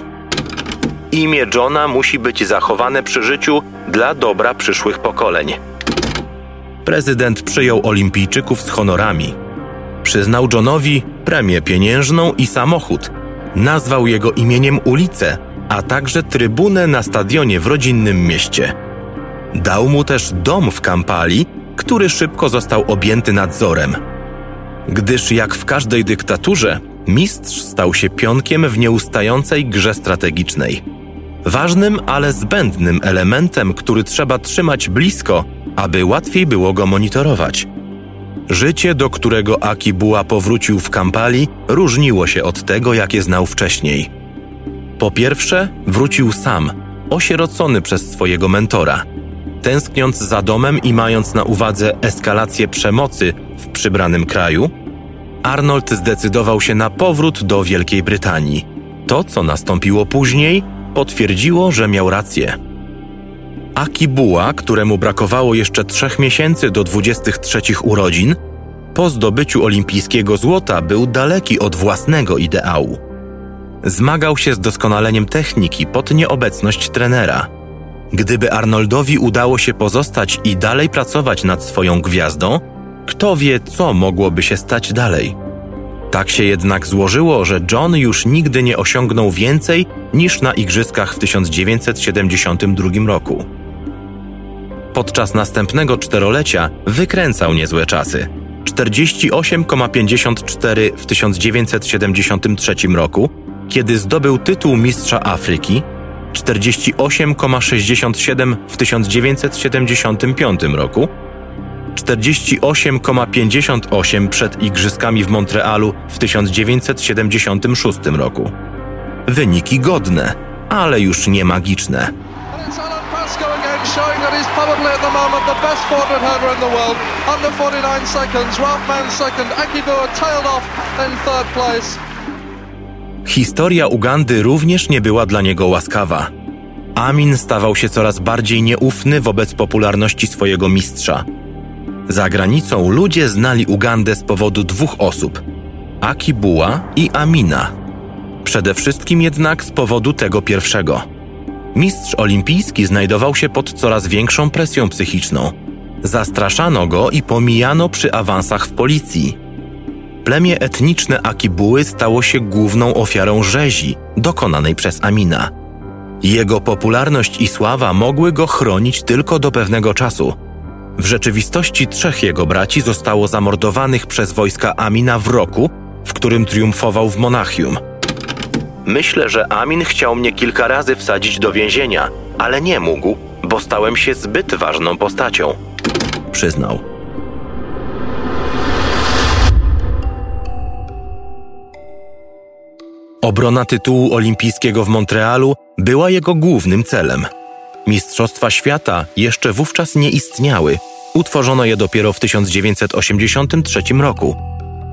Imię Johna musi być zachowane przy życiu dla dobra przyszłych pokoleń. Prezydent przyjął olimpijczyków z honorami. Przyznał Johnowi premię pieniężną i samochód. Nazwał jego imieniem ulicę, a także trybunę na stadionie w rodzinnym mieście. Dał mu też dom w Kampali, który szybko został objęty nadzorem. Gdyż jak w każdej dyktaturze, mistrz stał się pionkiem w nieustającej grze strategicznej. Ważnym, ale zbędnym elementem, który trzeba trzymać blisko, aby łatwiej było go monitorować. Życie, do którego Akibuła powrócił w Kampali, różniło się od tego, jakie znał wcześniej. Po pierwsze, wrócił sam, osierocony przez swojego mentora. Tęskniąc za domem i mając na uwadze eskalację przemocy w przybranym kraju, Arnold zdecydował się na powrót do Wielkiej Brytanii. To, co nastąpiło później, potwierdziło, że miał rację. Akibuła, któremu brakowało jeszcze trzech miesięcy do 23 urodzin, po zdobyciu olimpijskiego złota był daleki od własnego ideału. Zmagał się z doskonaleniem techniki pod nieobecność trenera. Gdyby Arnoldowi udało się pozostać i dalej pracować nad swoją gwiazdą, kto wie, co mogłoby się stać dalej. Tak się jednak złożyło, że John już nigdy nie osiągnął więcej niż na igrzyskach w 1972 roku. Podczas następnego czterolecia wykręcał niezłe czasy. 48,54 w 1973 roku, kiedy zdobył tytuł Mistrza Afryki, 48,67 w 1975 roku, 48,58 przed Igrzyskami w Montrealu w 1976 roku. Wyniki godne, ale już nie magiczne. showing that he's probably at the moment the best 400 hurdler in the world. Under 49 seconds, Ralph Mann second, Akibua tailed off in third place. Historia Ugandy również nie była dla niego łaskawa. Amin stawał się coraz bardziej nieufny wobec popularności swojego mistrza. Za granicą ludzie znali Ugandę z powodu dwóch osób: Akibuła i Amina. Przede wszystkim jednak z powodu tego pierwszego. Mistrz olimpijski znajdował się pod coraz większą presją psychiczną. Zastraszano go i pomijano przy awansach w policji. Plemię etniczne Akibuły stało się główną ofiarą rzezi dokonanej przez Amina. Jego popularność i sława mogły go chronić tylko do pewnego czasu – w rzeczywistości trzech jego braci zostało zamordowanych przez wojska Amina w roku, w którym triumfował w Monachium. Myślę, że Amin chciał mnie kilka razy wsadzić do więzienia, ale nie mógł, bo stałem się zbyt ważną postacią. Przyznał. Obrona tytułu olimpijskiego w Montrealu była jego głównym celem – Mistrzostwa Świata jeszcze wówczas nie istniały, utworzono je dopiero w 1983 roku,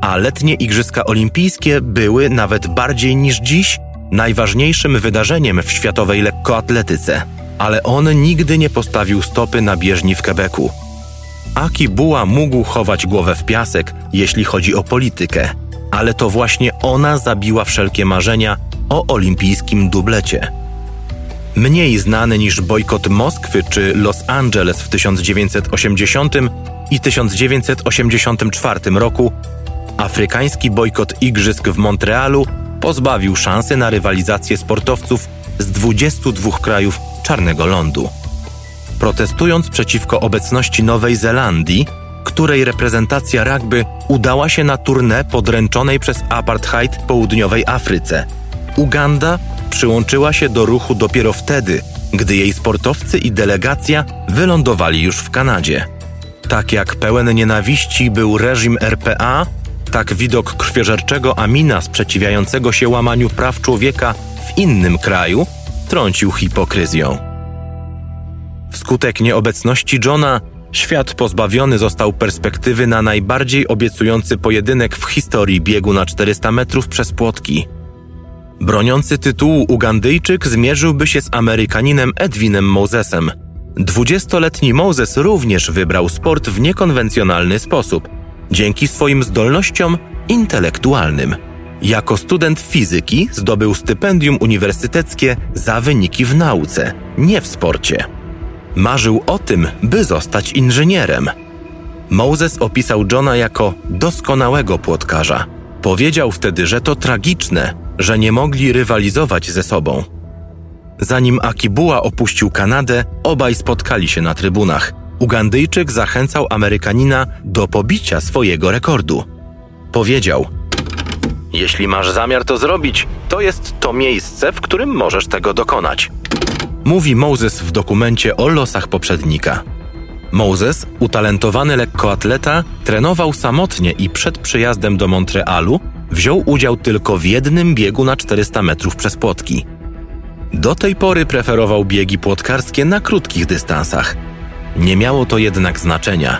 a letnie Igrzyska Olimpijskie były nawet bardziej niż dziś najważniejszym wydarzeniem w światowej lekkoatletyce, ale on nigdy nie postawił stopy na bieżni w Quebecu. Aki Buła mógł chować głowę w piasek, jeśli chodzi o politykę, ale to właśnie ona zabiła wszelkie marzenia o olimpijskim dublecie. Mniej znany niż bojkot Moskwy czy Los Angeles w 1980 i 1984 roku, afrykański bojkot Igrzysk w Montrealu pozbawił szansy na rywalizację sportowców z 22 krajów Czarnego Lądu. Protestując przeciwko obecności Nowej Zelandii, której reprezentacja rugby udała się na turnę podręczonej przez apartheid południowej Afryce, Uganda przyłączyła się do ruchu dopiero wtedy, gdy jej sportowcy i delegacja wylądowali już w Kanadzie. Tak jak pełen nienawiści był reżim RPA, tak widok krwiożerczego Amina sprzeciwiającego się łamaniu praw człowieka w innym kraju trącił hipokryzją. Wskutek nieobecności Johna, świat pozbawiony został perspektywy na najbardziej obiecujący pojedynek w historii biegu na 400 metrów przez płotki – Broniący tytułu Ugandyjczyk zmierzyłby się z Amerykaninem Edwinem Mosesem. Dwudziestoletni Moses również wybrał sport w niekonwencjonalny sposób, dzięki swoim zdolnościom intelektualnym. Jako student fizyki zdobył stypendium uniwersyteckie za wyniki w nauce, nie w sporcie. Marzył o tym, by zostać inżynierem. Moses opisał Johna jako doskonałego płotkarza. Powiedział wtedy, że to tragiczne, że nie mogli rywalizować ze sobą. Zanim Akibuła opuścił Kanadę, obaj spotkali się na trybunach. Ugandyjczyk zachęcał Amerykanina do pobicia swojego rekordu. Powiedział: Jeśli masz zamiar to zrobić, to jest to miejsce, w którym możesz tego dokonać. Mówi Moses w dokumencie o losach poprzednika. Moses, utalentowany lekkoatleta, trenował samotnie i przed przyjazdem do Montrealu wziął udział tylko w jednym biegu na 400 metrów przez płotki. Do tej pory preferował biegi płotkarskie na krótkich dystansach. Nie miało to jednak znaczenia.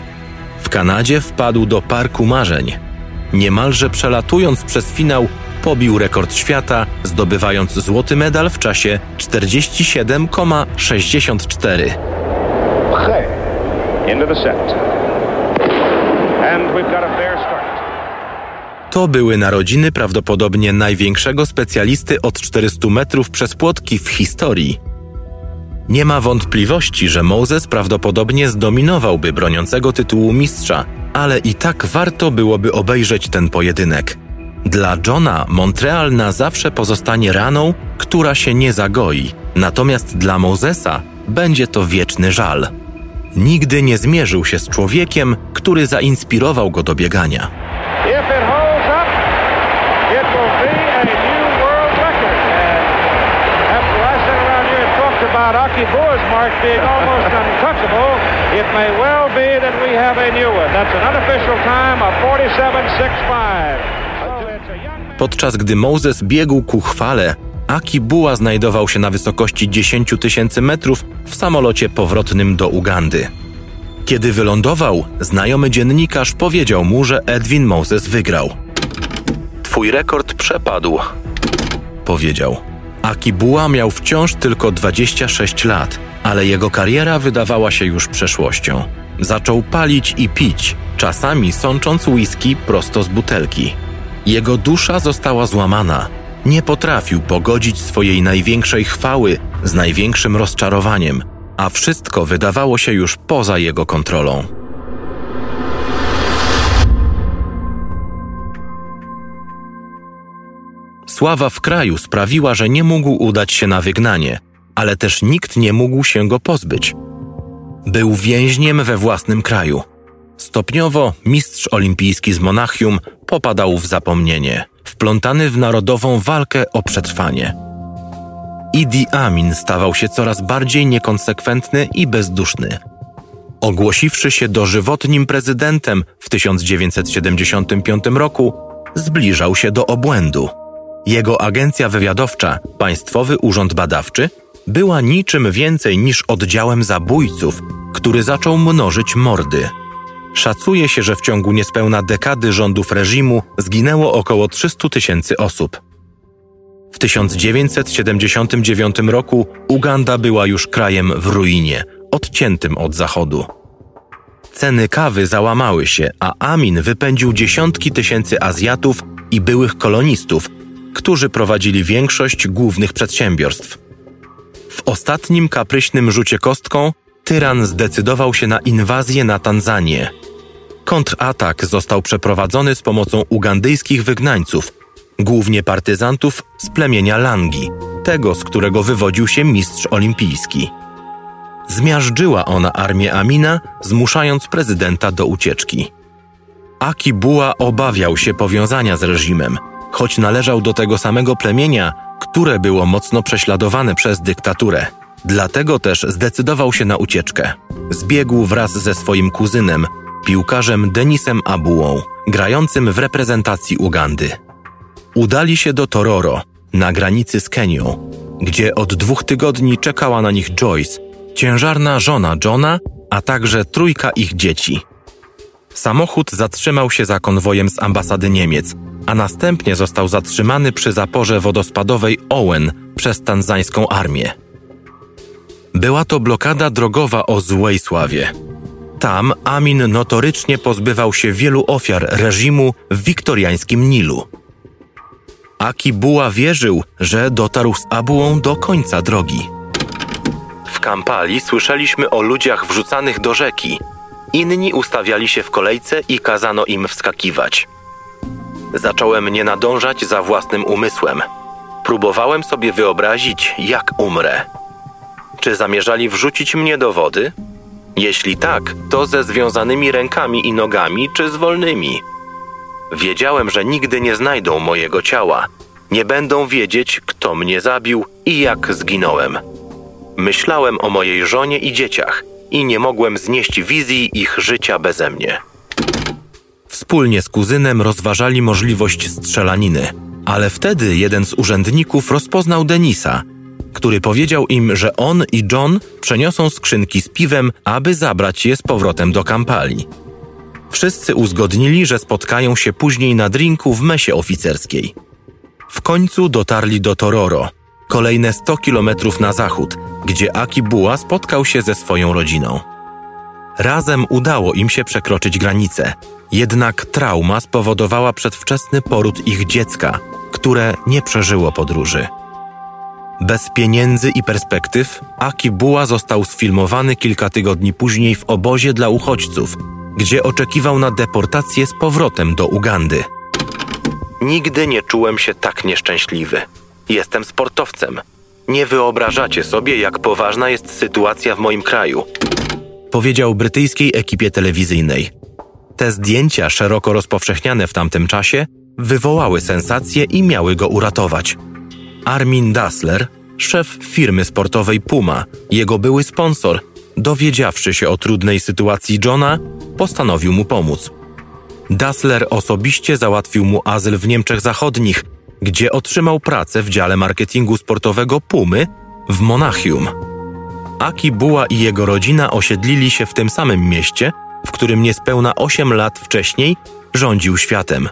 W Kanadzie wpadł do parku marzeń. Niemalże przelatując przez finał, pobił rekord świata, zdobywając złoty medal w czasie 47,64. Into the set. And we've got a fair start. To były narodziny prawdopodobnie największego specjalisty od 400 metrów przez płotki w historii. Nie ma wątpliwości, że Moses prawdopodobnie zdominowałby broniącego tytułu mistrza, ale i tak warto byłoby obejrzeć ten pojedynek. Dla Johna Montreal na zawsze pozostanie raną, która się nie zagoi, natomiast dla Mosesa będzie to wieczny żal. Nigdy nie zmierzył się z człowiekiem, który zainspirował go do biegania. Rocky Boer's mark being almost [laughs] untouchable, it may well be that we have a new one. That's an unofficial time of 47.65. Podczas gdy Moses biegł ku chwale, Aki Buła znajdował się na wysokości 10 tysięcy metrów w samolocie powrotnym do Ugandy. Kiedy wylądował, znajomy dziennikarz powiedział mu, że Edwin Moses wygrał. Twój rekord przepadł, powiedział. Akibuła miał wciąż tylko 26 lat, ale jego kariera wydawała się już przeszłością. Zaczął palić i pić, czasami sącząc whisky prosto z butelki. Jego dusza została złamana. Nie potrafił pogodzić swojej największej chwały z największym rozczarowaniem, a wszystko wydawało się już poza jego kontrolą. Sława w kraju sprawiła, że nie mógł udać się na wygnanie, ale też nikt nie mógł się go pozbyć. Był więźniem we własnym kraju. Stopniowo mistrz olimpijski z Monachium popadał w zapomnienie, wplątany w narodową walkę o przetrwanie. Idi Amin stawał się coraz bardziej niekonsekwentny i bezduszny. Ogłosiwszy się dożywotnim prezydentem w 1975 roku, zbliżał się do obłędu. Jego agencja wywiadowcza, Państwowy Urząd Badawczy, była niczym więcej niż oddziałem zabójców, który zaczął mnożyć mordy. Szacuje się, że w ciągu niespełna dekady rządów reżimu zginęło około 300 tysięcy osób. W 1979 roku Uganda była już krajem w ruinie, odciętym od Zachodu. Ceny kawy załamały się, a Amin wypędził dziesiątki tysięcy Azjatów i byłych kolonistów, którzy prowadzili większość głównych przedsiębiorstw. W ostatnim kapryśnym rzucie kostką tyran zdecydował się na inwazję na Tanzanię. Kontratak został przeprowadzony z pomocą ugandyjskich wygnańców, głównie partyzantów z plemienia Langi, tego z którego wywodził się mistrz olimpijski. Zmiażdżyła ona armię Amina, zmuszając prezydenta do ucieczki. Aki Buła obawiał się powiązania z reżimem – choć należał do tego samego plemienia, które było mocno prześladowane przez dyktaturę. Dlatego też zdecydował się na ucieczkę. Zbiegł wraz ze swoim kuzynem, piłkarzem Denisem Abułą, grającym w reprezentacji Ugandy. Udali się do Tororo, na granicy z Kenią, gdzie od dwóch tygodni czekała na nich Joyce, ciężarna żona Johna, a także trójka ich dzieci. Samochód zatrzymał się za konwojem z ambasady Niemiec, a następnie został zatrzymany przy zaporze wodospadowej Owen przez tanzańską armię. Była to blokada drogowa o złej sławie. Tam Amin notorycznie pozbywał się wielu ofiar reżimu w wiktoriańskim Nilu. Aki Buła wierzył, że dotarł z Abułą do końca drogi. W Kampali słyszeliśmy o ludziach wrzucanych do rzeki. Inni ustawiali się w kolejce i kazano im wskakiwać. Zacząłem nie nadążać za własnym umysłem. Próbowałem sobie wyobrazić, jak umrę. Czy zamierzali wrzucić mnie do wody? Jeśli tak, to ze związanymi rękami i nogami, czy z wolnymi? Wiedziałem, że nigdy nie znajdą mojego ciała, nie będą wiedzieć, kto mnie zabił i jak zginąłem. Myślałem o mojej żonie i dzieciach i nie mogłem znieść wizji ich życia beze mnie. Wspólnie z kuzynem rozważali możliwość strzelaniny, ale wtedy jeden z urzędników rozpoznał Denisa, który powiedział im, że on i John przeniosą skrzynki z piwem, aby zabrać je z powrotem do kampali. Wszyscy uzgodnili, że spotkają się później na drinku w mesie oficerskiej. W końcu dotarli do Tororo, kolejne 100 kilometrów na zachód, gdzie Akibuła spotkał się ze swoją rodziną. Razem udało im się przekroczyć granicę, jednak trauma spowodowała przedwczesny poród ich dziecka, które nie przeżyło podróży. Bez pieniędzy i perspektyw, Akibuła został sfilmowany kilka tygodni później w obozie dla uchodźców, gdzie oczekiwał na deportację z powrotem do Ugandy. Nigdy nie czułem się tak nieszczęśliwy. Jestem sportowcem. Nie wyobrażacie sobie, jak poważna jest sytuacja w moim kraju. Powiedział brytyjskiej ekipie telewizyjnej. Te zdjęcia, szeroko rozpowszechniane w tamtym czasie, wywołały sensację i miały go uratować. Armin Dassler, szef firmy sportowej Puma, jego były sponsor, dowiedziawszy się o trudnej sytuacji Johna, postanowił mu pomóc. Dassler osobiście załatwił mu azyl w Niemczech Zachodnich, gdzie otrzymał pracę w dziale marketingu sportowego Pumy w Monachium. Aki Buła i jego rodzina osiedlili się w tym samym mieście, w którym niespełna 8 lat wcześniej rządził światem.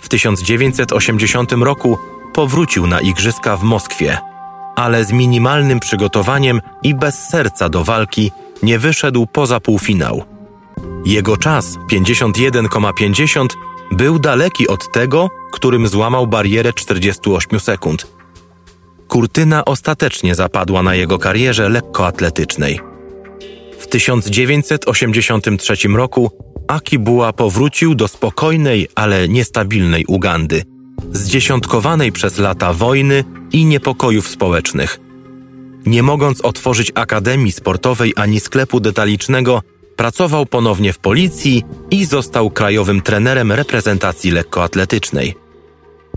W 1980 roku powrócił na igrzyska w Moskwie, ale z minimalnym przygotowaniem i bez serca do walki nie wyszedł poza półfinał. Jego czas 51,50 był daleki od tego, którym złamał barierę 48 sekund. Kurtyna ostatecznie zapadła na jego karierze lekkoatletycznej. W 1983 roku Akibuła powrócił do spokojnej, ale niestabilnej Ugandy, zdziesiątkowanej przez lata wojny i niepokojów społecznych. Nie mogąc otworzyć akademii sportowej ani sklepu detalicznego, pracował ponownie w policji i został krajowym trenerem reprezentacji lekkoatletycznej.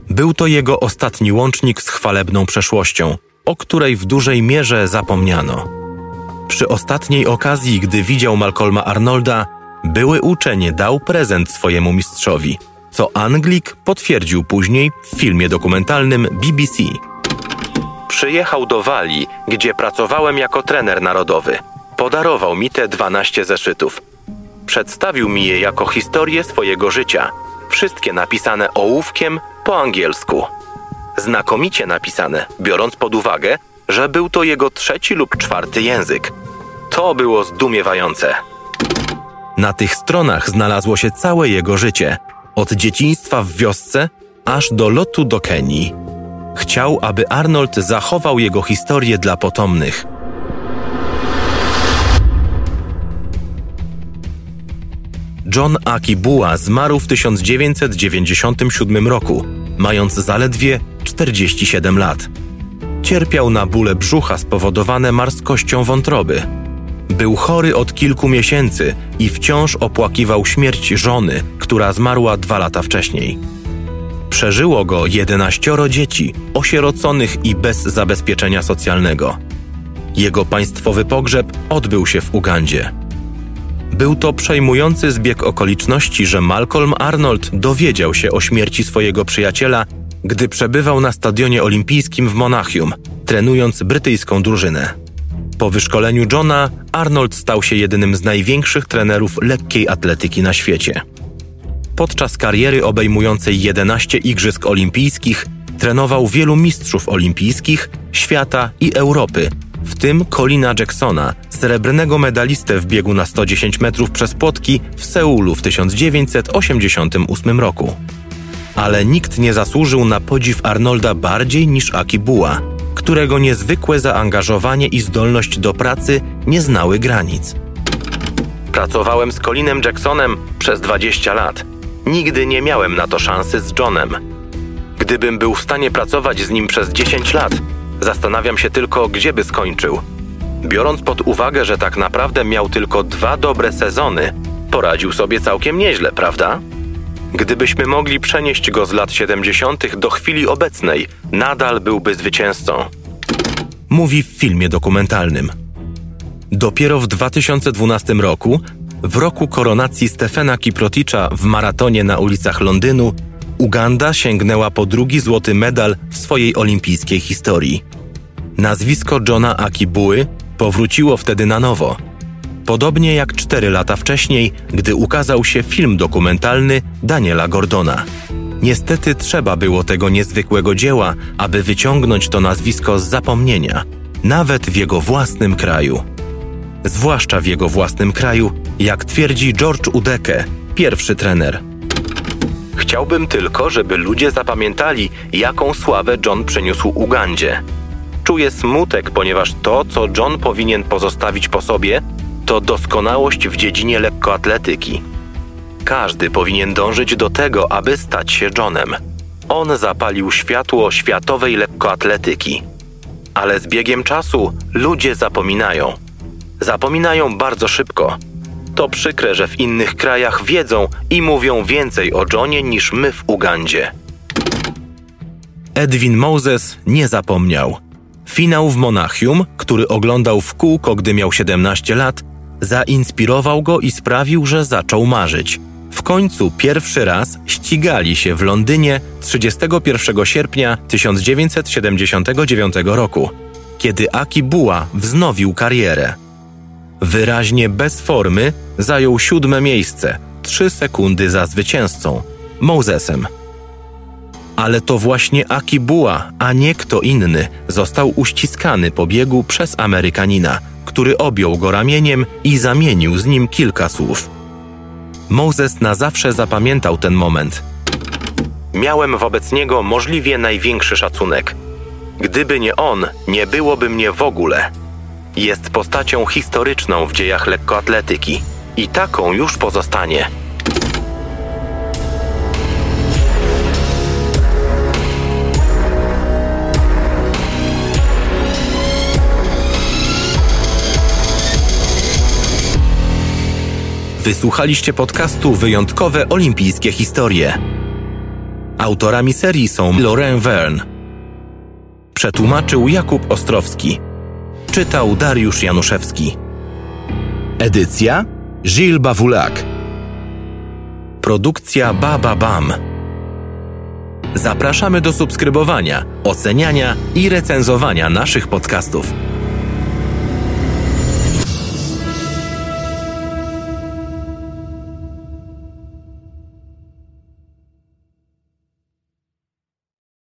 Był to jego ostatni łącznik z chwalebną przeszłością, o której w dużej mierze zapomniano. Przy ostatniej okazji, gdy widział Malcolma Arnolda, były uczenie dał prezent swojemu mistrzowi, co Anglik potwierdził później w filmie dokumentalnym BBC. Przyjechał do Walii, gdzie pracowałem jako trener narodowy. Podarował mi te 12 zeszytów. Przedstawił mi je jako historię swojego życia. Wszystkie napisane ołówkiem po angielsku. Znakomicie napisane, biorąc pod uwagę, że był to jego trzeci lub czwarty język. To było zdumiewające. Na tych stronach znalazło się całe jego życie, od dzieciństwa w wiosce aż do lotu do Kenii. Chciał, aby Arnold zachował jego historię dla potomnych. John Akibuła zmarł w 1997 roku, mając zaledwie 47 lat. Cierpiał na bóle brzucha spowodowane marskością wątroby. Był chory od kilku miesięcy i wciąż opłakiwał śmierć żony, która zmarła dwa lata wcześniej. Przeżyło go jedenaścioro dzieci, osieroconych i bez zabezpieczenia socjalnego. Jego państwowy pogrzeb odbył się w Ugandzie. Był to przejmujący zbieg okoliczności, że Malcolm Arnold dowiedział się o śmierci swojego przyjaciela, gdy przebywał na stadionie olimpijskim w Monachium, trenując brytyjską drużynę. Po wyszkoleniu Johna, Arnold stał się jednym z największych trenerów lekkiej atletyki na świecie. Podczas kariery obejmującej 11 Igrzysk Olimpijskich trenował wielu mistrzów olimpijskich, świata i Europy, w tym Colina Jacksona, srebrnego medalistę w biegu na 110 metrów przez płotki w Seulu w 1988 roku. Ale nikt nie zasłużył na podziw Arnolda bardziej niż Aki Buła, którego niezwykłe zaangażowanie i zdolność do pracy nie znały granic. Pracowałem z Colinem Jacksonem przez 20 lat. Nigdy nie miałem na to szansy z Johnem. Gdybym był w stanie pracować z nim przez 10 lat, zastanawiam się tylko, gdzie by skończył. Biorąc pod uwagę, że tak naprawdę miał tylko dwa dobre sezony, poradził sobie całkiem nieźle, prawda? Gdybyśmy mogli przenieść go z lat 70. do chwili obecnej, nadal byłby zwycięzcą. Mówi w filmie dokumentalnym. Dopiero w 2012 roku, w roku koronacji Stefana Kiproticza w maratonie na ulicach Londynu, Uganda sięgnęła po drugi złoty medal w swojej olimpijskiej historii. Nazwisko Johna Akibuły powróciło wtedy na nowo. Podobnie jak cztery lata wcześniej, gdy ukazał się film dokumentalny Daniela Gordona. Niestety trzeba było tego niezwykłego dzieła, aby wyciągnąć to nazwisko z zapomnienia, nawet w jego własnym kraju. Zwłaszcza w jego własnym kraju, jak twierdzi George Udeke, pierwszy trener. Chciałbym tylko, żeby ludzie zapamiętali, jaką sławę John przyniósł Ugandzie. Czuję smutek, ponieważ to, co John powinien pozostawić po sobie, to doskonałość w dziedzinie lekkoatletyki. Każdy powinien dążyć do tego, aby stać się Johnem. On zapalił światło światowej lekkoatletyki. Ale z biegiem czasu ludzie zapominają. Zapominają bardzo szybko. To przykre, że w innych krajach wiedzą i mówią więcej o Johnie niż my w Ugandzie. Edwin Moses nie zapomniał. Finał w Monachium, który oglądał w kółko, gdy miał 17 lat, zainspirował go i sprawił, że zaczął marzyć. W końcu pierwszy raz ścigali się w Londynie 31 sierpnia 1979 roku, kiedy Aki Buła wznowił karierę. Wyraźnie bez formy zajął siódme miejsce, trzy sekundy za zwycięzcą, Mosesem. Ale to właśnie Aki Buła, a nie kto inny, został uściskany po biegu przez Amerykanina, który objął go ramieniem i zamienił z nim kilka słów. Moses na zawsze zapamiętał ten moment. Miałem wobec niego możliwie największy szacunek. Gdyby nie on, nie byłoby mnie w ogóle. Jest postacią historyczną w dziejach lekkoatletyki i taką już pozostanie. Wysłuchaliście podcastu Wyjątkowe Olimpijskie Historie. Autorami serii są Laurent Verne. Przetłumaczył Jakub Ostrowski. Czytał Dariusz Januszewski. Edycja Gilles Bawulak. Produkcja Baba Bam. Zapraszamy do subskrybowania, oceniania i recenzowania naszych podcastów.